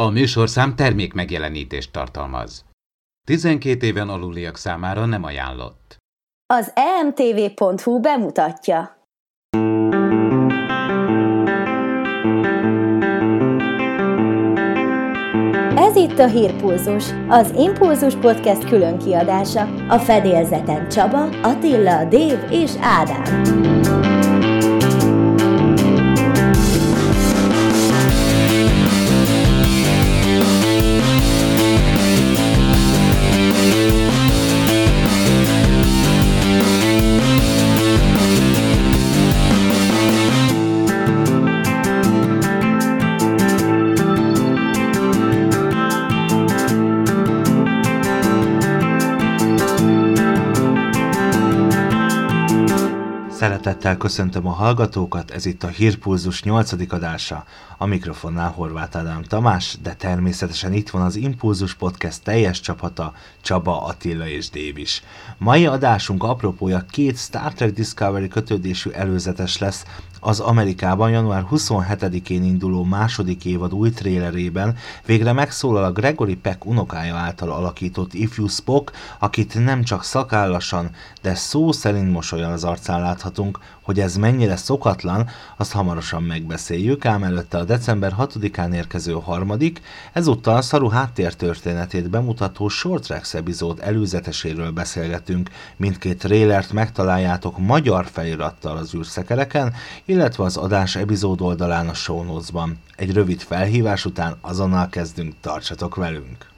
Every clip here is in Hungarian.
A műsorszám termék megjelenítést tartalmaz. 12 éven aluliak számára nem ajánlott. Az emtv.hu bemutatja. Ez itt a Hírpulzus, az Impulzus Podcast külön kiadása. A fedélzeten Csaba, Attila, Dév és Ádám. Szeretettel köszöntöm a hallgatókat, ez itt a Hírpulzus 8. adása. A mikrofonnál Horváth Ádám Tamás, de természetesen itt van az Impulzus Podcast teljes csapata, Csaba, Attila és Dév is. Mai adásunk apropója két Star Trek Discovery kötődésű előzetes lesz, az Amerikában január 27-én induló második évad új trélerében végre megszólal a Gregory Peck unokája által alakított ifjú Spock, akit nem csak szakállasan, de szó szerint mosolyan az arcán láthatunk, hogy ez mennyire szokatlan, azt hamarosan megbeszéljük, ám előtte a december 6-án érkező harmadik, ezúttal a szaru háttértörténetét bemutató Short Tracks epizód előzeteséről beszélgetünk. Mindkét trélert megtaláljátok magyar felirattal az űrszekereken, illetve az adás epizód oldalán a show notes-ban. Egy rövid felhívás után azonnal kezdünk, tartsatok velünk!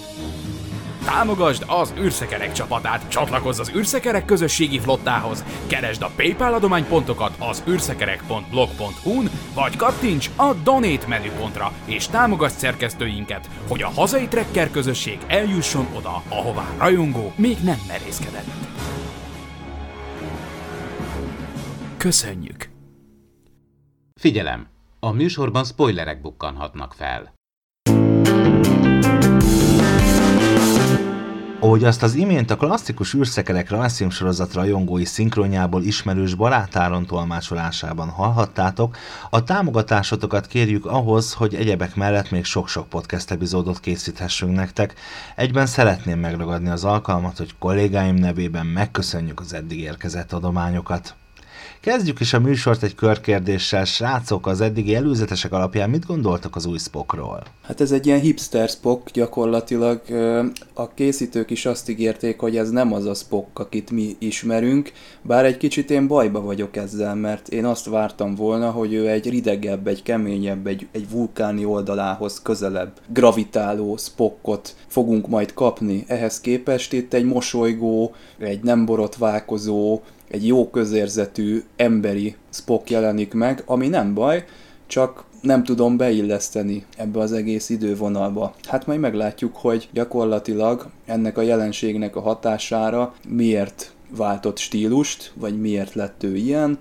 Támogasd az űrszekerek csapatát, csatlakozz az űrszekerek közösségi flottához, keresd a PayPal adománypontokat az űrszekerek.blog.hu-n, vagy kattints a Donate menüpontra, és támogasd szerkesztőinket, hogy a hazai trekker közösség eljusson oda, ahová rajongó még nem merészkedett. Köszönjük! Figyelem! A műsorban spoilerek bukkanhatnak fel. Ahogy azt az imént a klasszikus űrszekerek rajzfilmsorozat rajongói szinkronjából ismerős barátáron tolmácsolásában hallhattátok, a támogatásotokat kérjük ahhoz, hogy egyebek mellett még sok-sok podcast epizódot készíthessünk nektek. Egyben szeretném megragadni az alkalmat, hogy kollégáim nevében megköszönjük az eddig érkezett adományokat. Kezdjük is a műsort egy körkérdéssel. Srácok, az eddigi előzetesek alapján mit gondoltak az új Spockról? Hát ez egy ilyen hipster Spock gyakorlatilag. A készítők is azt ígérték, hogy ez nem az a Spock, akit mi ismerünk, bár egy kicsit én bajba vagyok ezzel, mert én azt vártam volna, hogy ő egy ridegebb, egy keményebb, egy, egy vulkáni oldalához közelebb gravitáló Spockot fogunk majd kapni. Ehhez képest itt egy mosolygó, egy nem borotválkozó, egy jó közérzetű, emberi Spock jelenik meg, ami nem baj, csak nem tudom beilleszteni ebbe az egész idővonalba. Hát majd meglátjuk, hogy gyakorlatilag ennek a jelenségnek a hatására miért váltott stílust, vagy miért lett ő ilyen.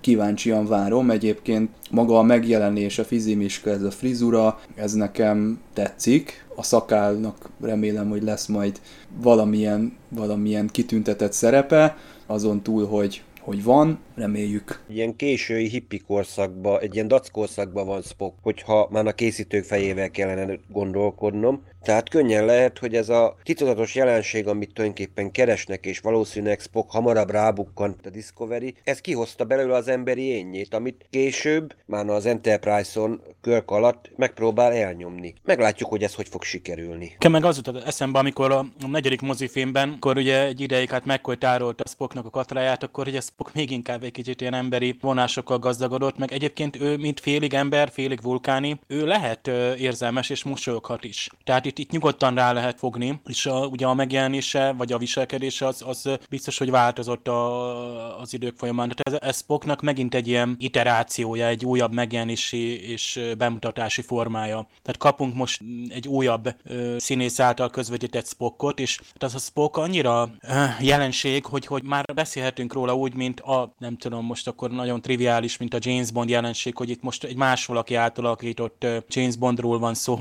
Kíváncsian várom, egyébként maga a megjelenés, a fizimiska, ez a frizura, ez nekem tetszik. A szakálnak remélem, hogy lesz majd valamilyen, valamilyen kitüntetett szerepe, azon túl, hogy hogy van, reméljük. Ilyen késői hippi korszakban, egy ilyen dac korszakban van Spock, hogyha már a készítők fejével kellene gondolkodnom. Tehát könnyen lehet, hogy ez a titokzatos jelenség, amit tulajdonképpen keresnek, és valószínűleg Spock hamarabb rábukkant a Discovery, ez kihozta belőle az emberi énjét, amit később, már az Enterprise-on körk alatt megpróbál elnyomni. Meglátjuk, hogy ez hogy fog sikerülni. Ke meg az jutott eszembe, amikor a negyedik mozifilmben, akkor ugye egy ideig hát McCoy tárolta Spocknak a katráját, akkor ugye Spock még inkább egy kicsit ilyen emberi vonásokkal gazdagodott, meg egyébként ő, mint félig ember, félig vulkáni, ő lehet érzelmes és mosolyoghat is. Tehát itt, itt nyugodtan rá lehet fogni, és a, ugye a megjelenése, vagy a viselkedése az, az biztos, hogy változott a, az idők folyamán. Tehát ez, ez Spocknak megint egy ilyen iterációja, egy újabb megjelenési és bemutatási formája. Tehát kapunk most egy újabb ö, színész által közvetített Spockot, és tehát a Spock annyira ö, jelenség, hogy, hogy már beszélhetünk róla úgy, mint a, nem tudom, most akkor nagyon triviális, mint a James Bond jelenség, hogy itt most egy más valaki által alakított James Bondról van szó,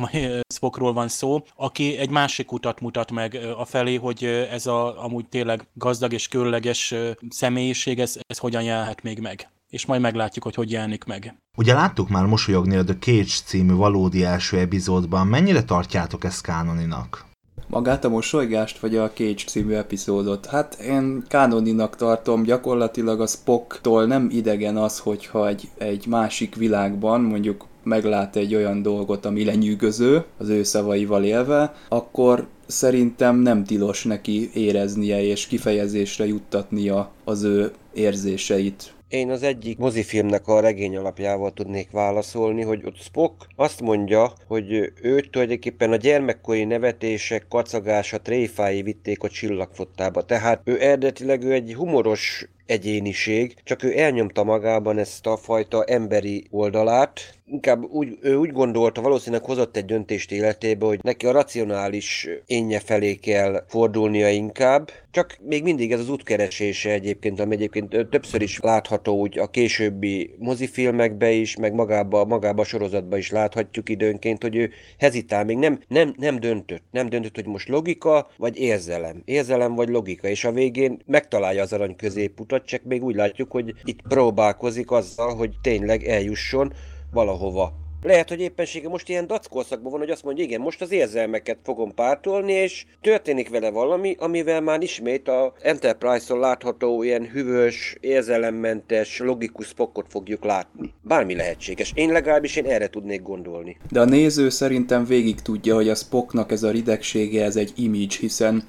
Spockról van szó, aki egy másik utat mutat meg a felé, hogy ez a amúgy tényleg gazdag és különleges személyiség, ez, ez hogyan jelhet még meg és majd meglátjuk, hogy hogy jelenik meg. Ugye láttuk már mosolyogni a The Cage című valódi első epizódban, mennyire tartjátok ezt kánoninak? Magát a mosolygást, vagy a Cage című epizódot? Hát én kánoninak tartom, gyakorlatilag a Spocktól nem idegen az, hogyha egy, egy másik világban, mondjuk meglát egy olyan dolgot, ami lenyűgöző, az ő szavaival élve, akkor szerintem nem tilos neki éreznie és kifejezésre juttatnia az ő érzéseit. Én az egyik mozifilmnek a regény alapjával tudnék válaszolni, hogy ott Spock azt mondja, hogy őt tulajdonképpen a gyermekkori nevetések, kacagása, tréfái vitték a csillagfottába. Tehát ő eredetileg ő egy humoros egyéniség, csak ő elnyomta magában ezt a fajta emberi oldalát, inkább úgy, ő úgy gondolta, valószínűleg hozott egy döntést életébe, hogy neki a racionális énje felé kell fordulnia inkább, csak még mindig ez az útkeresése egyébként, ami egyébként többször is látható úgy a későbbi mozifilmekbe is, meg magába, magába a sorozatba is láthatjuk időnként, hogy ő hezitál, még nem, nem, nem döntött. Nem döntött, hogy most logika vagy érzelem. Érzelem vagy logika, és a végén megtalálja az arany középutat, csak még úgy látjuk, hogy itt próbálkozik azzal, hogy tényleg eljusson valahova. Lehet, hogy éppensége most ilyen dackorszakban van, hogy azt mondja, igen, most az érzelmeket fogom pártolni, és történik vele valami, amivel már ismét a Enterprise-on látható ilyen hűvös, érzelemmentes, logikus pokot fogjuk látni. Bármi lehetséges. Én legalábbis én erre tudnék gondolni. De a néző szerintem végig tudja, hogy a Spocknak ez a ridegsége, ez egy image, hiszen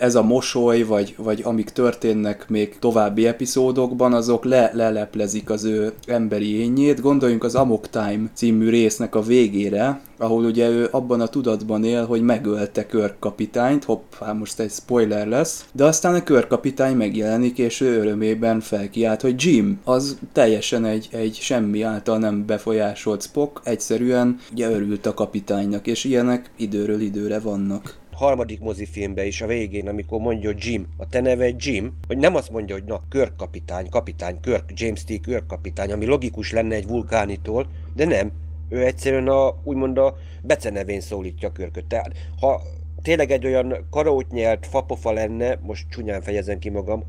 ez a mosoly, vagy, vagy amik történnek még további epizódokban, azok le, leleplezik az ő emberi ényét. Gondoljunk az Amok Time című résznek a végére, ahol ugye ő abban a tudatban él, hogy megölte körkapitányt, hopp, hát most egy spoiler lesz, de aztán a körkapitány megjelenik, és ő örömében felkiált, hogy Jim, az teljesen egy, egy semmi által nem befolyásolt Spock, egyszerűen ugye örült a kapitánynak, és ilyenek időről időre vannak harmadik mozifilmben is a végén, amikor mondja Jim, a te neve Jim, hogy nem azt mondja, hogy na, Kirk kapitány, kapitány, Kirk, James T. Kirk kapitány, ami logikus lenne egy vulkánitól, de nem, ő egyszerűen a, úgymond a becenevén szólítja Körköt. Tehát, ha tényleg egy olyan karótnyelt fapofa lenne, most csúnyán fejezem ki magam,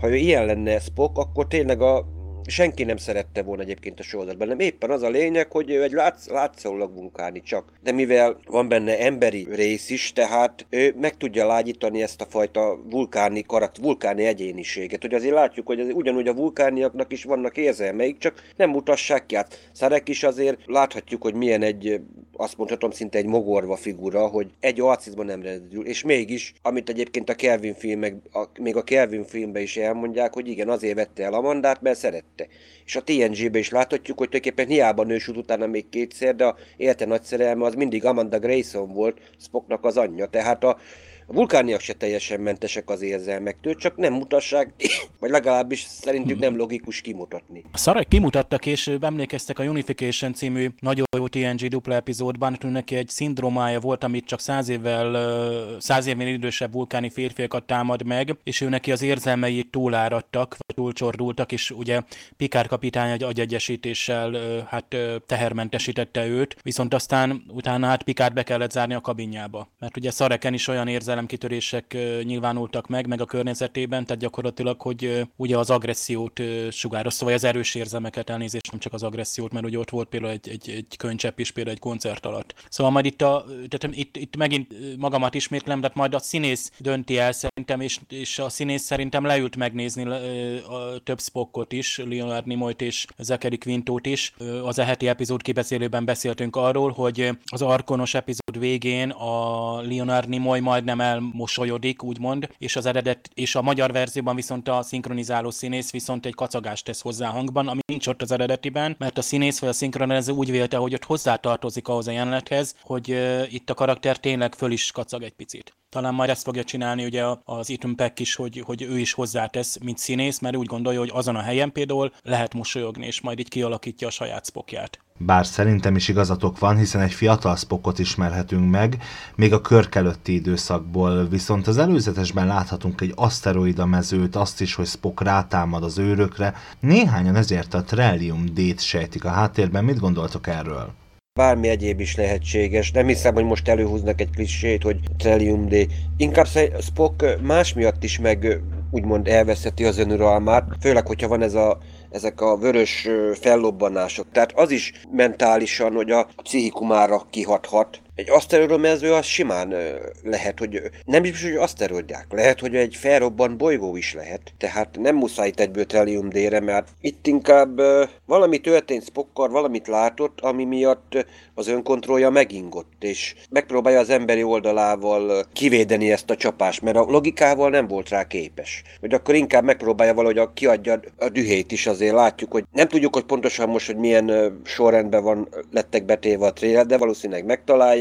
ha ő ilyen lenne Spock, akkor tényleg a senki nem szerette volna egyébként a sorozatban, nem éppen az a lényeg, hogy ő egy látsz, látszólag vulkáni csak. De mivel van benne emberi rész is, tehát ő meg tudja lágyítani ezt a fajta vulkáni karat, vulkáni egyéniséget. Hogy azért látjuk, hogy az, ugyanúgy a vulkániaknak is vannak érzelmeik, csak nem mutassák ki. Hát Szarek is azért láthatjuk, hogy milyen egy, azt mondhatom, szinte egy mogorva figura, hogy egy arcizban nem rendül. És mégis, amit egyébként a Kelvin filmek, a, még a Kelvin filmben is elmondják, hogy igen, azért vette el Amandát, mert szeret tette. És a TNG-be is láthatjuk, hogy tulajdonképpen hiába nősült utána még kétszer, de a élete nagy szerelme az mindig Amanda Grayson volt, Spocknak az anyja. Tehát a, a vulkániak se teljesen mentesek az érzelmektől, csak nem mutassák, vagy legalábbis szerintük nem logikus kimutatni. A Szarek kimutattak, később emlékeztek a Unification című nagyon jó TNG dupla epizódban, neki egy szindrómája volt, amit csak száz évvel, száz évvel idősebb vulkáni férfiakat támad meg, és ő neki az érzelmei túláradtak, vagy túlcsordultak, és ugye Pikár kapitány egy agyegyesítéssel hát tehermentesítette őt, viszont aztán utána hát Pikár be kellett zárni a kabinjába. Mert ugye Szareken is olyan érzelem érzelemkitörések nyilvánultak meg, meg a környezetében, tehát gyakorlatilag, hogy ugye az agressziót sugározta, vagy az erős érzelmeket elnézést, nem csak az agressziót, mert ugye ott volt például egy, egy, egy könycsepp is például egy koncert alatt. Szóval majd itt, a, tehát itt, itt megint magamat ismétlem, de majd a színész dönti el szerintem, és, és a színész szerintem leült megnézni a több spokkot is, Leonard Nimoyt és Zachary Quintót is. Az eheti epizód kibeszélőben beszéltünk arról, hogy az arkonos epizód végén a Leonard Nimoy majdnem elmosolyodik, úgymond, és az eredet, és a magyar verzióban viszont a szinkronizáló színész viszont egy kacagást tesz hozzá hangban, ami nincs ott az eredetiben, mert a színész vagy a szinkronizáló úgy vélte, hogy ott hozzátartozik ahhoz a jelenethez, hogy itt a karakter tényleg föl is kacag egy picit. Talán majd ezt fogja csinálni ugye az Ethan Peck is, hogy, hogy ő is hozzátesz, mint színész, mert úgy gondolja, hogy azon a helyen például lehet mosolyogni, és majd így kialakítja a saját spokját. Bár szerintem is igazatok van, hiszen egy fiatal Spockot ismerhetünk meg, még a körk előtti időszakból, viszont az előzetesben láthatunk egy aszteroida mezőt, azt is, hogy Spock rátámad az őrökre. Néhányan ezért a Trellium D-t sejtik a háttérben, mit gondoltok erről? Bármi egyéb is lehetséges. Nem hiszem, hogy most előhúznak egy klisét, hogy Trellium D. Inkább Spock más miatt is meg úgymond elveszeti az önuralmát, főleg, hogyha van ez a ezek a vörös fellobbanások. Tehát az is mentálisan, hogy a pszihikumára kihathat, egy aszteroidmező az simán lehet, hogy nem is, hogy aszteroidják, lehet, hogy egy felrobban bolygó is lehet, tehát nem muszáj itt egyből Trellium D-re, mert itt inkább valami történt Spockkal, valamit látott, ami miatt az önkontrollja megingott, és megpróbálja az emberi oldalával kivédeni ezt a csapást, mert a logikával nem volt rá képes. Hogy akkor inkább megpróbálja valahogy kiadja a dühét is, azért látjuk, hogy nem tudjuk, hogy pontosan most, hogy milyen sorrendben van, lettek betéve a trailer, de valószínűleg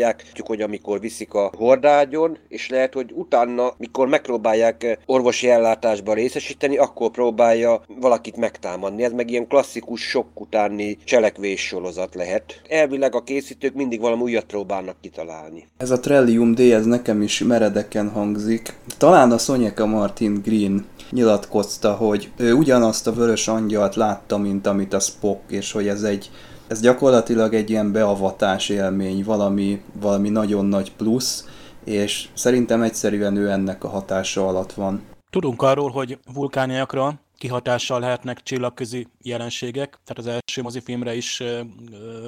megtalálják, Tudjuk, hogy amikor viszik a hordágyon, és lehet, hogy utána, mikor megpróbálják orvosi ellátásba részesíteni, akkor próbálja valakit megtámadni. Ez meg ilyen klasszikus sok utáni cselekvés sorozat lehet. Elvileg a készítők mindig valami újat próbálnak kitalálni. Ez a Trellium D, ez nekem is meredeken hangzik. Talán a Sonyeka Martin Green nyilatkozta, hogy ő ugyanazt a vörös angyalt látta, mint amit a Spock, és hogy ez egy ez gyakorlatilag egy ilyen beavatás élmény, valami, valami nagyon nagy plusz, és szerintem egyszerűen ő ennek a hatása alatt van. Tudunk arról, hogy vulkániakra kihatással lehetnek csillagközi jelenségek, tehát az első mozifilmre is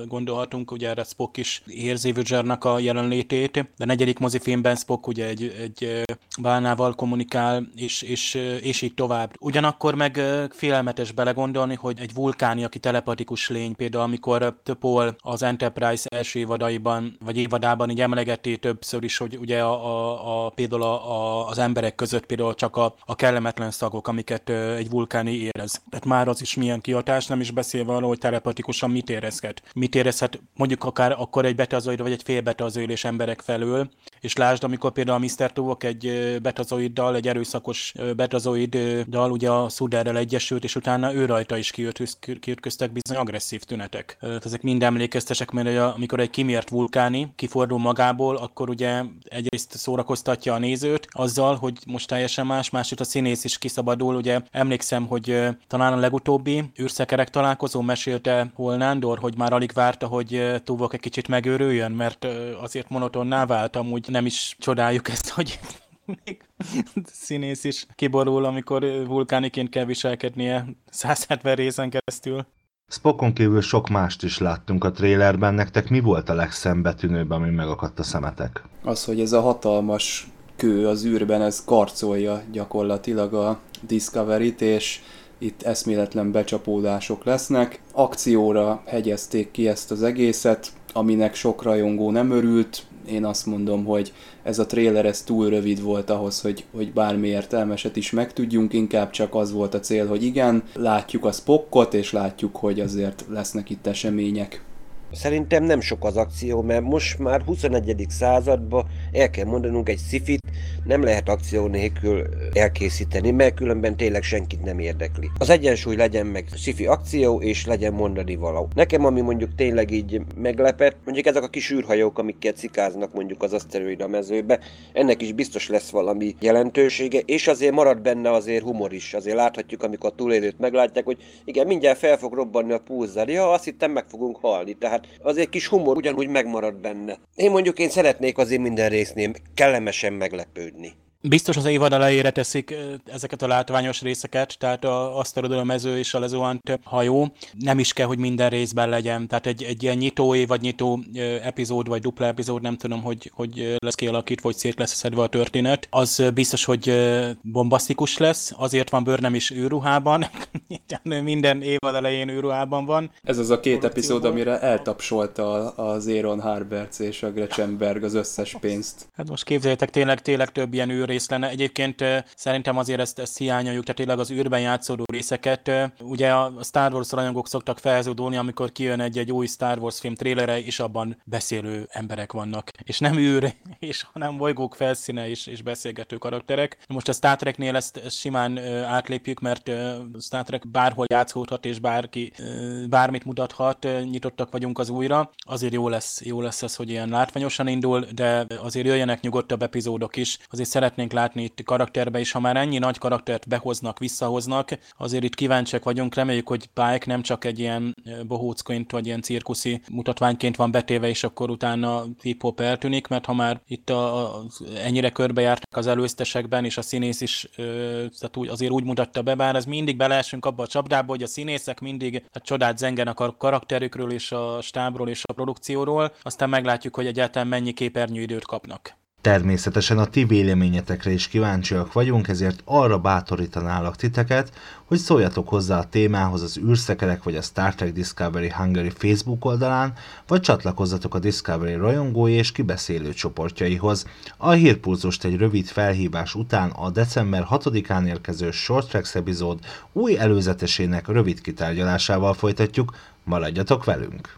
gondolhatunk, ugye erre Spock is érzi Voyagernak a jelenlétét, de a negyedik mozifilmben Spock ugye egy, egy bálnával kommunikál, és, és, és így tovább. Ugyanakkor meg félelmetes belegondolni, hogy egy vulkáni, aki telepatikus lény, például amikor Töpol az Enterprise első évadaiban, vagy évadában így emlegeti többször is, hogy ugye a, a, a például a, a, az emberek között például csak a, a kellemetlen szagok, amiket egy vulkáni érez. Tehát már az is milyen kihatás, nem is beszélve arról, hogy telepatikusan mit érezhet. Mit érezhet mondjuk akár akkor egy betazoid vagy egy félbetazoidés emberek felől, és lásd, amikor például a Mr. Tuvok egy betazoiddal, egy erőszakos betazoiddal ugye a Suderrel egyesült, és utána ő rajta is kiütköztek bizony agresszív tünetek. Ezek mind emlékeztesek, mert amikor egy kimért vulkáni kifordul magából, akkor ugye egyrészt szórakoztatja a nézőt azzal, hogy most teljesen más, másrészt a színész is kiszabadul. Ugye emlékszem, hogy talán a legutóbbi űrszekerek találkozó mesélte Holnándor, hogy már alig várta, hogy Tuvok egy kicsit megőrüljön, mert azért monotonná vált, amúgy nem is csodáljuk ezt, hogy színész is kiborul, amikor vulkániként kell viselkednie 170 részen keresztül. Spockon kívül sok mást is láttunk a trélerben, nektek mi volt a legszembetűnőbb, ami megakadt a szemetek? Az, hogy ez a hatalmas kő az űrben, ez karcolja gyakorlatilag a Discovery-t, és itt eszméletlen becsapódások lesznek. Akcióra hegyezték ki ezt az egészet, aminek sok rajongó nem örült. Én azt mondom, hogy ez a trailer ez túl rövid volt ahhoz, hogy, hogy bármi értelmeset is megtudjunk, inkább csak az volt a cél, hogy igen, látjuk a Spockot, és látjuk, hogy azért lesznek itt események. Szerintem nem sok az akció, mert most már 21. században el kell mondanunk egy szifit, nem lehet akció nélkül elkészíteni, mert különben tényleg senkit nem érdekli. Az egyensúly legyen meg szifi akció, és legyen mondani való. Nekem, ami mondjuk tényleg így meglepett, mondjuk ezek a kis űrhajók, amiket cikáznak mondjuk az aszteroida mezőbe, ennek is biztos lesz valami jelentősége, és azért marad benne azért humor is. Azért láthatjuk, amikor a túlélőt meglátják, hogy igen, mindjárt fel fog robbanni a pulzár. Ja, azt hittem meg fogunk halni. Tehát azért kis humor ugyanúgy megmarad benne. Én mondjuk én szeretnék azért minden résznél kellemesen meglepődni. Biztos az évad elejére teszik ezeket a látványos részeket, tehát a a mező és a lezuhant hajó. Nem is kell, hogy minden részben legyen. Tehát egy, egy ilyen nyitó év, vagy nyitó epizód, vagy dupla epizód, nem tudom, hogy, hogy lesz kialakítva, vagy szét lesz szedve a történet. Az biztos, hogy bombasztikus lesz, azért van bőr nem is őruhában, minden évad elején őruhában van. Ez az a két epizód, amire eltapsolta az Aaron Harberts és a Gretchen Berg az összes pénzt. Hát most képzeljétek, tényleg, tényleg több ilyen űrrész lenne. Egyébként szerintem azért ezt, ezt hiányoljuk, tehát tényleg az űrben játszódó részeket. Ugye a Star Wars rajongók szoktak felzúdulni, amikor kijön egy, egy új Star Wars film trélere, és abban beszélő emberek vannak. És nem űr, és hanem bolygók felszíne és, és beszélgető karakterek. Most a Star Treknél ezt, ezt simán átlépjük, mert Star Trek bárhol játszódhat, és bárki bármit mutathat, nyitottak vagyunk az újra. Azért jó lesz, jó lesz ez, hogy ilyen látványosan indul, de azért jöjjenek nyugodtabb epizódok is. Azért szeretnénk látni itt karakterbe is, ha már ennyi nagy karaktert behoznak, visszahoznak, azért itt kíváncsiak vagyunk, reméljük, hogy Pike nem csak egy ilyen bohócként vagy ilyen cirkuszi mutatványként van betéve, és akkor utána hip-hop eltűnik, mert ha már itt a, a, ennyire körbejártak az előztesekben, és a színész is tehát úgy, azért úgy mutatta be, bár ez mindig beleesünk abba a csapdába, hogy a színészek mindig hát csodát zengenek a karakterükről és a stábról és a produkcióról, aztán meglátjuk, hogy egyáltalán mennyi képernyőidőt kapnak. Természetesen a ti véleményetekre is kíváncsiak vagyunk, ezért arra bátorítanálak titeket, hogy szóljatok hozzá a témához az űrszekerek vagy a Star Trek Discovery Hungary Facebook oldalán, vagy csatlakozzatok a Discovery rajongói és kibeszélő csoportjaihoz. A hírpulzust egy rövid felhívás után a december 6-án érkező Short Tracks epizód új előzetesének rövid kitárgyalásával folytatjuk, maradjatok velünk!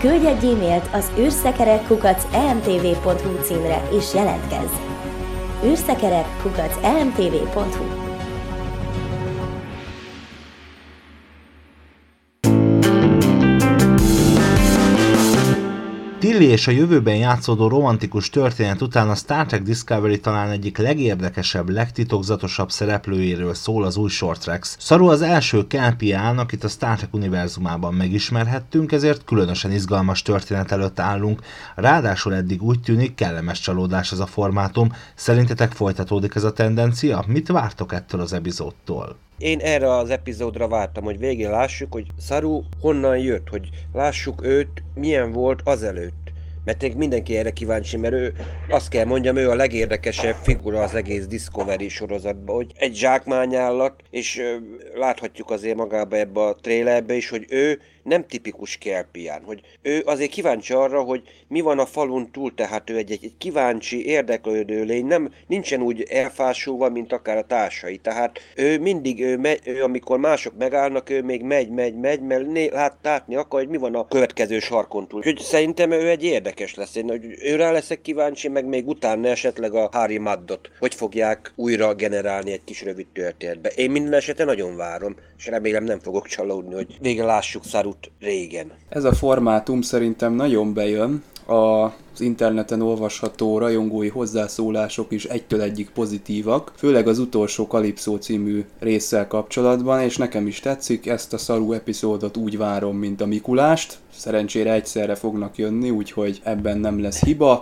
Küldj egy e-mailt az űrszekerek.emtv.hu címre és jelentkezz! űrszekerek.emtv.hu Tilly és a jövőben játszódó romantikus történet után a Star Trek Discovery talán egyik legérdekesebb, legtitokzatosabb szereplőjéről szól az új Short Tracks. Szaru az első Kelpián, akit a Star Trek univerzumában megismerhettünk, ezért különösen izgalmas történet előtt állunk. Ráadásul eddig úgy tűnik kellemes csalódás ez a formátum. Szerintetek folytatódik ez a tendencia? Mit vártok ettől az epizódtól? Én erre az epizódra vártam, hogy végén lássuk, hogy Saru honnan jött, hogy lássuk őt, milyen volt azelőtt. Mert mindenki erre kíváncsi, mert ő, azt kell mondjam, ő a legérdekesebb figura az egész Discovery sorozatban, hogy egy zsákmányállat, és láthatjuk azért magába ebbe a trailerbe is, hogy ő nem tipikus kelpián, hogy ő azért kíváncsi arra, hogy mi van a falun túl, tehát ő egy, egy, kíváncsi, érdeklődő lény, nem, nincsen úgy elfásulva, mint akár a társai, tehát ő mindig, ő, megy, ő amikor mások megállnak, ő még megy, megy, megy, mert né, lát, látni akar, hogy mi van a következő sarkon túl. Úgyhogy szerintem ő egy érdekes lesz, én, hogy őre leszek kíváncsi, meg még utána esetleg a Harry Maddot, hogy fogják újra generálni egy kis rövid történetbe. Én minden esetre nagyon várom, és remélem nem fogok csalódni, hogy végre lássuk Sarut régen. Ez a formátum szerintem nagyon bejön, az interneten olvasható rajongói hozzászólások is egytől egyik pozitívak, főleg az utolsó Kalipszó című résszel kapcsolatban, és nekem is tetszik, ezt a szarú epizódot úgy várom, mint a Mikulást. Szerencsére egyszerre fognak jönni, úgyhogy ebben nem lesz hiba.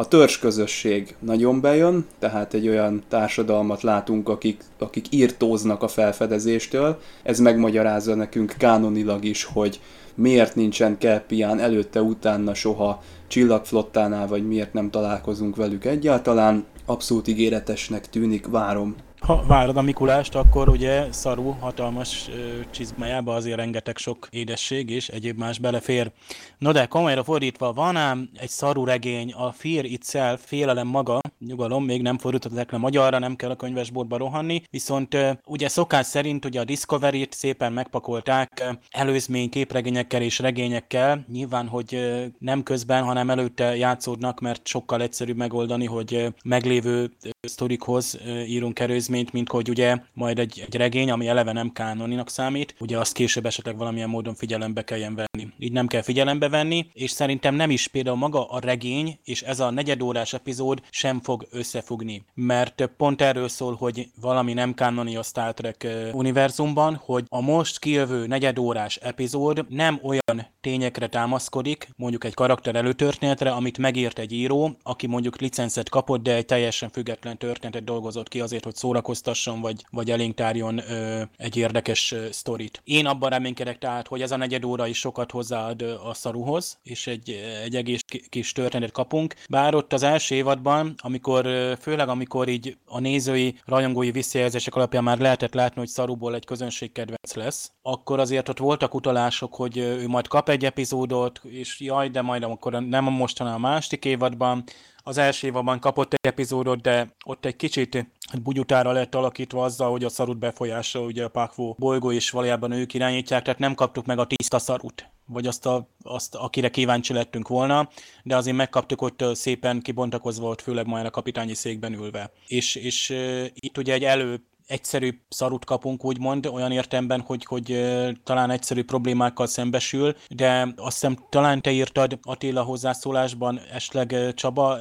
A törzs közösség nagyon bejön, tehát egy olyan társadalmat látunk, akik, akik írtóznak a felfedezéstől. Ez megmagyarázza nekünk kánonilag is, hogy miért nincsen Kelpián előtte-utána soha csillagflottánál, vagy miért nem találkozunk velük egyáltalán. Abszolút ígéretesnek tűnik, várom ha várod a Mikulást, akkor ugye szarú, hatalmas csizmájába azért rengeteg sok édesség és egyéb más belefér. No de komolyra fordítva, van ám egy szarú regény, a Fear Itself, félelem maga, nyugalom, még nem fordították le magyarra, nem kell a könyvesboltba rohanni, viszont ugye szokás szerint ugye a Discovery-t szépen megpakolták előzmény képregényekkel és regényekkel, nyilván, hogy nem közben, hanem előtte játszódnak, mert sokkal egyszerűbb megoldani, hogy meglévő sztorikhoz írunk előzmény előzményt, mint hogy ugye majd egy, egy regény, ami eleve nem kánoninak számít, ugye azt később esetleg valamilyen módon figyelembe kelljen venni. Így nem kell figyelembe venni, és szerintem nem is például maga a regény és ez a negyedórás epizód sem fog összefogni, mert pont erről szól, hogy valami nem kánoni a Star Trek univerzumban, hogy a most kijövő negyedórás epizód nem olyan tényekre támaszkodik, mondjuk egy karakter előtörténetre, amit megírt egy író, aki mondjuk licencet kapott, de egy teljesen független történetet dolgozott ki azért, hogy szórakoztasson, vagy, vagy elénk tárjon ö, egy érdekes ö, sztorit. Én abban reménykedek tehát, hogy ez a negyed óra is sokat hozzáad a szaruhoz, és egy, egy egész kis történetet kapunk. Bár ott az első évadban, amikor, főleg amikor így a nézői, rajongói visszajelzések alapján már lehetett látni, hogy szaruból egy közönségkedvenc lesz, akkor azért ott voltak utalások, hogy ő majd kap egy epizódot, és jaj, de majd akkor nem a most, hanem a másik évadban. Az első évadban kapott egy epizódot, de ott egy kicsit hát bugyutára lett alakítva azzal, hogy a szarut befolyása, ugye a Pákvó bolygó is valójában ők irányítják, tehát nem kaptuk meg a tiszta szarut, vagy azt, a, azt akire kíváncsi lettünk volna, de azért megkaptuk ott szépen kibontakozva ott, főleg majd a kapitányi székben ülve. És, és uh, itt ugye egy elő egyszerű szarut kapunk, úgymond, olyan értemben, hogy, hogy talán egyszerű problémákkal szembesül, de azt hiszem talán te írtad Attila hozzászólásban, esetleg Csaba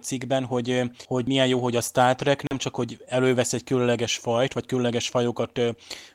cikkben, hogy, hogy milyen jó, hogy a Star Trek nem csak, hogy elővesz egy különleges fajt, vagy különleges fajokat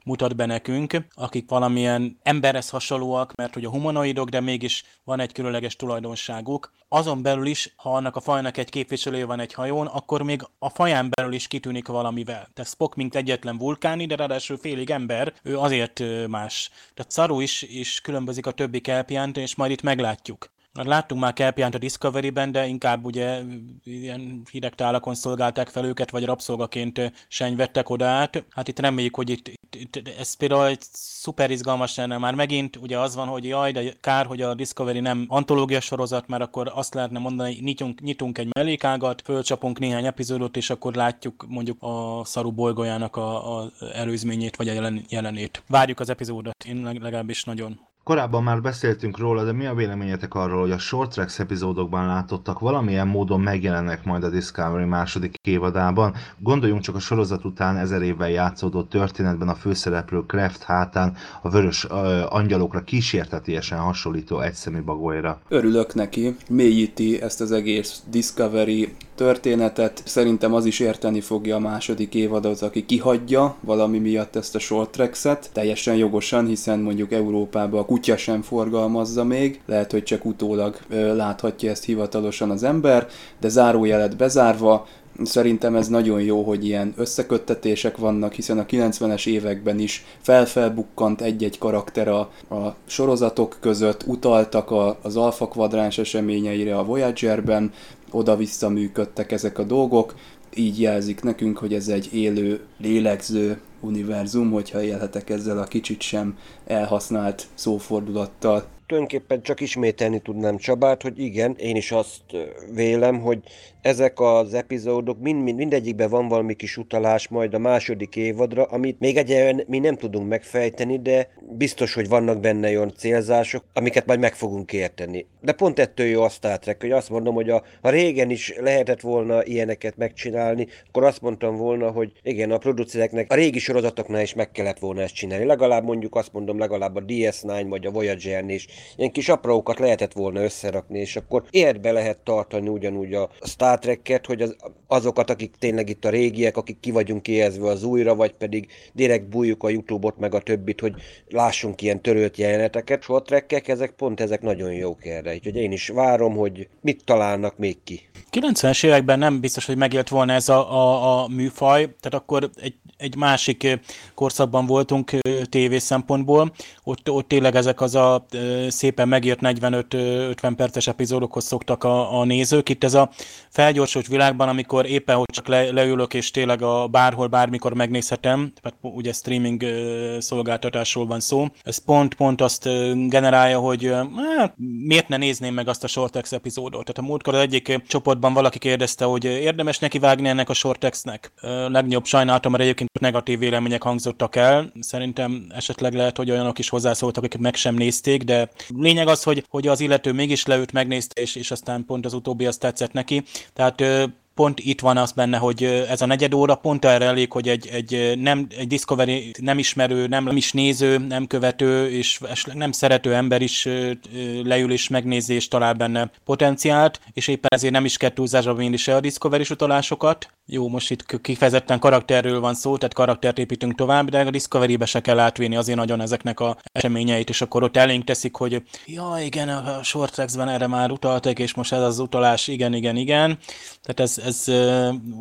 mutat be nekünk, akik valamilyen emberhez hasonlóak, mert hogy a humanoidok, de mégis van egy különleges tulajdonságuk. Azon belül is, ha annak a fajnak egy képviselője van egy hajón, akkor még a faján belül is kitűnik valamivel. Tehát Spock mint egyetlen vulkáni, de ráadásul félig ember, ő azért más. Tehát Saru is, is különbözik a többi kelpiánt, és majd itt meglátjuk. Láttunk már Kelpiánt a Discovery-ben, de inkább ugye ilyen hideg tálakon szolgálták fel őket, vagy rabszolgaként senyvettek oda át. Hát itt reméljük, hogy itt, itt, itt ez például egy szuper izgalmas lenne. Már megint ugye az van, hogy jaj, de kár, hogy a Discovery nem antológia sorozat, mert akkor azt lehetne mondani, hogy nyitunk, nyitunk egy mellékágat, fölcsapunk néhány epizódot, és akkor látjuk mondjuk a szaru bolygójának a, a előzményét, vagy a jelen, jelenét. Várjuk az epizódot, én legalábbis nagyon. Korábban már beszéltünk róla, de mi a véleményetek arról, hogy a Short Tracks epizódokban látottak valamilyen módon megjelennek majd a Discovery második évadában? Gondoljunk csak a sorozat után ezer évvel játszódó történetben a főszereplő Kraft hátán a vörös uh, angyalokra kísértetiesen hasonlító egyszemű bagolyra. Örülök neki, mélyíti ezt az egész Discovery történetet. Szerintem az is érteni fogja a második évadot, aki kihagyja valami miatt ezt a short tracks-et, teljesen jogosan, hiszen mondjuk Európában a kutya sem forgalmazza még, lehet, hogy csak utólag ö, láthatja ezt hivatalosan az ember, de zárójelet bezárva, Szerintem ez nagyon jó, hogy ilyen összeköttetések vannak, hiszen a 90-es években is felfelbukkant egy-egy karakter a, a sorozatok között, utaltak a, az Alpha Quadráns eseményeire a Voyager-ben, oda-vissza működtek ezek a dolgok, így jelzik nekünk, hogy ez egy élő, lélegző univerzum, hogyha élhetek ezzel a kicsit sem elhasznált szófordulattal tulajdonképpen csak ismételni tudnám Csabát, hogy igen, én is azt vélem, hogy ezek az epizódok mind, mind, mindegyikben van valami kis utalás majd a második évadra, amit még egyelően mi nem tudunk megfejteni, de biztos, hogy vannak benne olyan célzások, amiket majd meg fogunk érteni. De pont ettől jó a Star Trek, hogy azt mondom, hogy a, ha régen is lehetett volna ilyeneket megcsinálni, akkor azt mondtam volna, hogy igen, a producereknek a régi sorozatoknál is meg kellett volna ezt csinálni. Legalább mondjuk azt mondom, legalább a DS9 vagy a Voyager-n is ilyen kis aprókat lehetett volna összerakni, és akkor érbe lehet tartani ugyanúgy a Star Trek-et, hogy az, azokat, akik tényleg itt a régiek, akik ki vagyunk éhezve az újra, vagy pedig direkt bújjuk a Youtube-ot meg a többit, hogy lássunk ilyen törölt jeleneteket. Short track ezek pont ezek nagyon jók erre. Úgyhogy én is várom, hogy mit találnak még ki. 90-es években nem biztos, hogy megélt volna ez a, a, a műfaj, tehát akkor egy egy másik korszakban voltunk TV szempontból, ott, ott tényleg ezek az a szépen megírt 45-50 perces epizódokhoz szoktak a, a nézők. Itt ez a felgyorsult világban, amikor éppen hogy csak le, leülök, és tényleg a bárhol, bármikor megnézhetem, tehát ugye streaming szolgáltatásról van szó, ez pont-pont azt generálja, hogy hát, miért ne nézném meg azt a Shortex epizódot. Tehát a múltkor az egyik csoportban valaki kérdezte, hogy érdemes neki vágni ennek a Shortexnek. Legnagyobb sajnálatom, mert egyébként negatív vélemények hangzottak el. Szerintem esetleg lehet, hogy olyanok is hozzászóltak, akik meg sem nézték, de lényeg az, hogy, hogy az illető mégis leült, megnézte, és, és aztán pont az utóbbi azt tetszett neki. Tehát pont itt van az benne, hogy ez a negyed óra pont erre elég, hogy egy, egy, nem, egy Discovery nem ismerő, nem, nem is néző, nem követő, és nem szerető ember is leül és megnézi, és talál benne potenciált, és éppen ezért nem is kell túlzásba vinni se a discovery utalásokat. Jó, most itt kifejezetten karakterről van szó, tehát karaktert építünk tovább, de a Discovery-be se kell átvinni azért nagyon ezeknek a eseményeit, és akkor ott elénk teszik, hogy ja, igen, a Short Tracks-ben erre már utaltak, és most ez az utalás, igen, igen, igen. Tehát ez, ez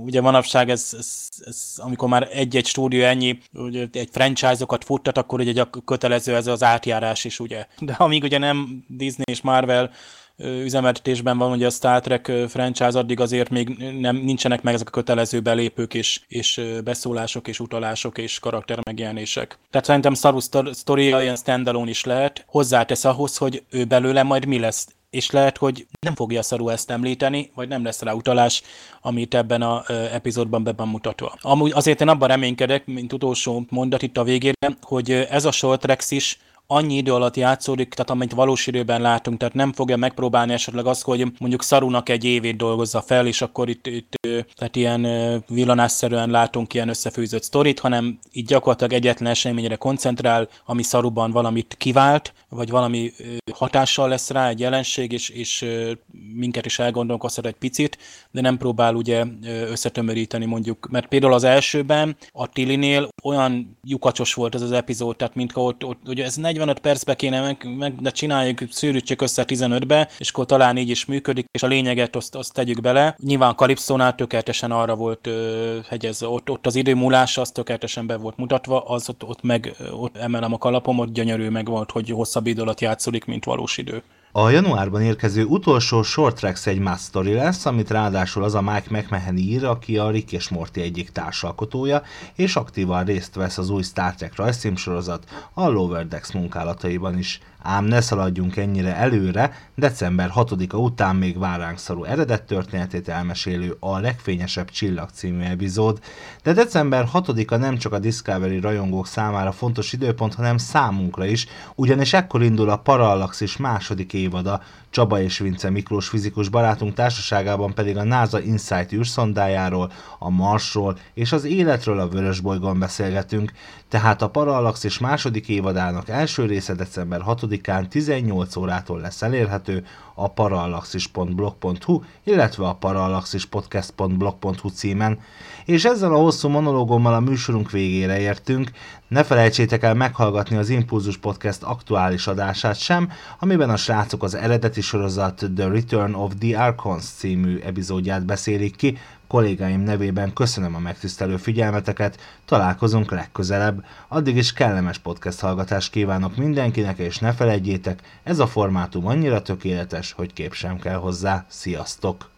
ugye manapság, ez, ez, ez, amikor már egy-egy stúdió ennyi, ugye egy franchise-okat futtat, akkor ugye kötelező ez az átjárás is, ugye. De amíg ugye nem Disney és Marvel üzemeltetésben van ugye a Star Trek franchise, addig azért még nem, nincsenek meg ezek a kötelező belépők és, és beszólások és utalások és karakter megjelenések. Tehát szerintem Star Story ilyen standalone is lehet, hozzátesz ahhoz, hogy ő belőle majd mi lesz és lehet, hogy nem fogja Szaru ezt említeni, vagy nem lesz rá utalás, amit ebben a epizódban be van mutatva. Amúgy azért én abban reménykedek, mint utolsó mondat itt a végére, hogy ez a Short is annyi idő alatt játszódik, tehát amit valós időben látunk, tehát nem fogja megpróbálni esetleg azt, hogy mondjuk Szarunak egy évét dolgozza fel, és akkor itt, itt tehát ilyen villanásszerűen látunk ilyen összefűzött sztorit, hanem így gyakorlatilag egyetlen eseményre koncentrál, ami Szaruban valamit kivált, vagy valami hatással lesz rá egy jelenség, és, és minket is elgondolkoztat egy picit, de nem próbál ugye összetömöríteni mondjuk, mert például az elsőben a Tilinél olyan lyukacsos volt ez az epizód, tehát mintha ott, ott ugye ez 45 percbe kéne meg, meg de csináljuk, szűrűtsük össze 15-be, és akkor talán így is működik, és a lényeget azt, azt tegyük bele. Nyilván Kalipszónál tökéletesen arra volt ö, hegyezve, ott, ott az idő múlása az tökéletesen be volt mutatva, az ott, ott meg ott emelem a kalapom, ott gyönyörű meg volt, hogy hosszabb idő alatt játszódik, mint valós idő. A januárban érkező utolsó Short Tracks egy más lesz, amit ráadásul az a Mike McMahon ír, aki a Rick és Morty egyik társalkotója, és aktívan részt vesz az új Star Trek rajzszímsorozat a Lower Decks munkálataiban is. Ám ne szaladjunk ennyire előre, december 6-a után még vár ránk szarú eredet történetét elmesélő a legfényesebb csillag című epizód, de december 6-a nem csak a Discovery rajongók számára fontos időpont, hanem számunkra is, ugyanis ekkor indul a Parallaxis második évada, Csaba és Vince Miklós fizikus barátunk társaságában pedig a NASA Insight űrszondájáról, a Marsról és az életről a Vörösbolygón beszélgetünk, tehát a Parallaxis második évadának első része december 6-án 18 órától lesz elérhető a parallaxis.blog.hu, illetve a parallaxispodcast.blog.hu címen. És ezzel a hosszú monológommal a műsorunk végére értünk. Ne felejtsétek el meghallgatni az Impulzus Podcast aktuális adását sem, amiben a srácok az eredeti sorozat The Return of the Archons című epizódját beszélik ki, kollégáim nevében köszönöm a megtisztelő figyelmeteket, találkozunk legközelebb, addig is kellemes podcast hallgatást kívánok mindenkinek, és ne felejtjétek, ez a formátum annyira tökéletes, hogy kép sem kell hozzá. Sziasztok!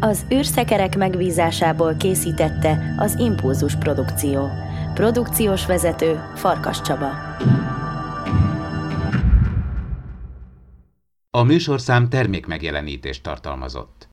Az űrszekerek megbízásából készítette az Impulzus Produkció. Produkciós vezető Farkas Csaba. A műsorszám termék megjelenítést tartalmazott.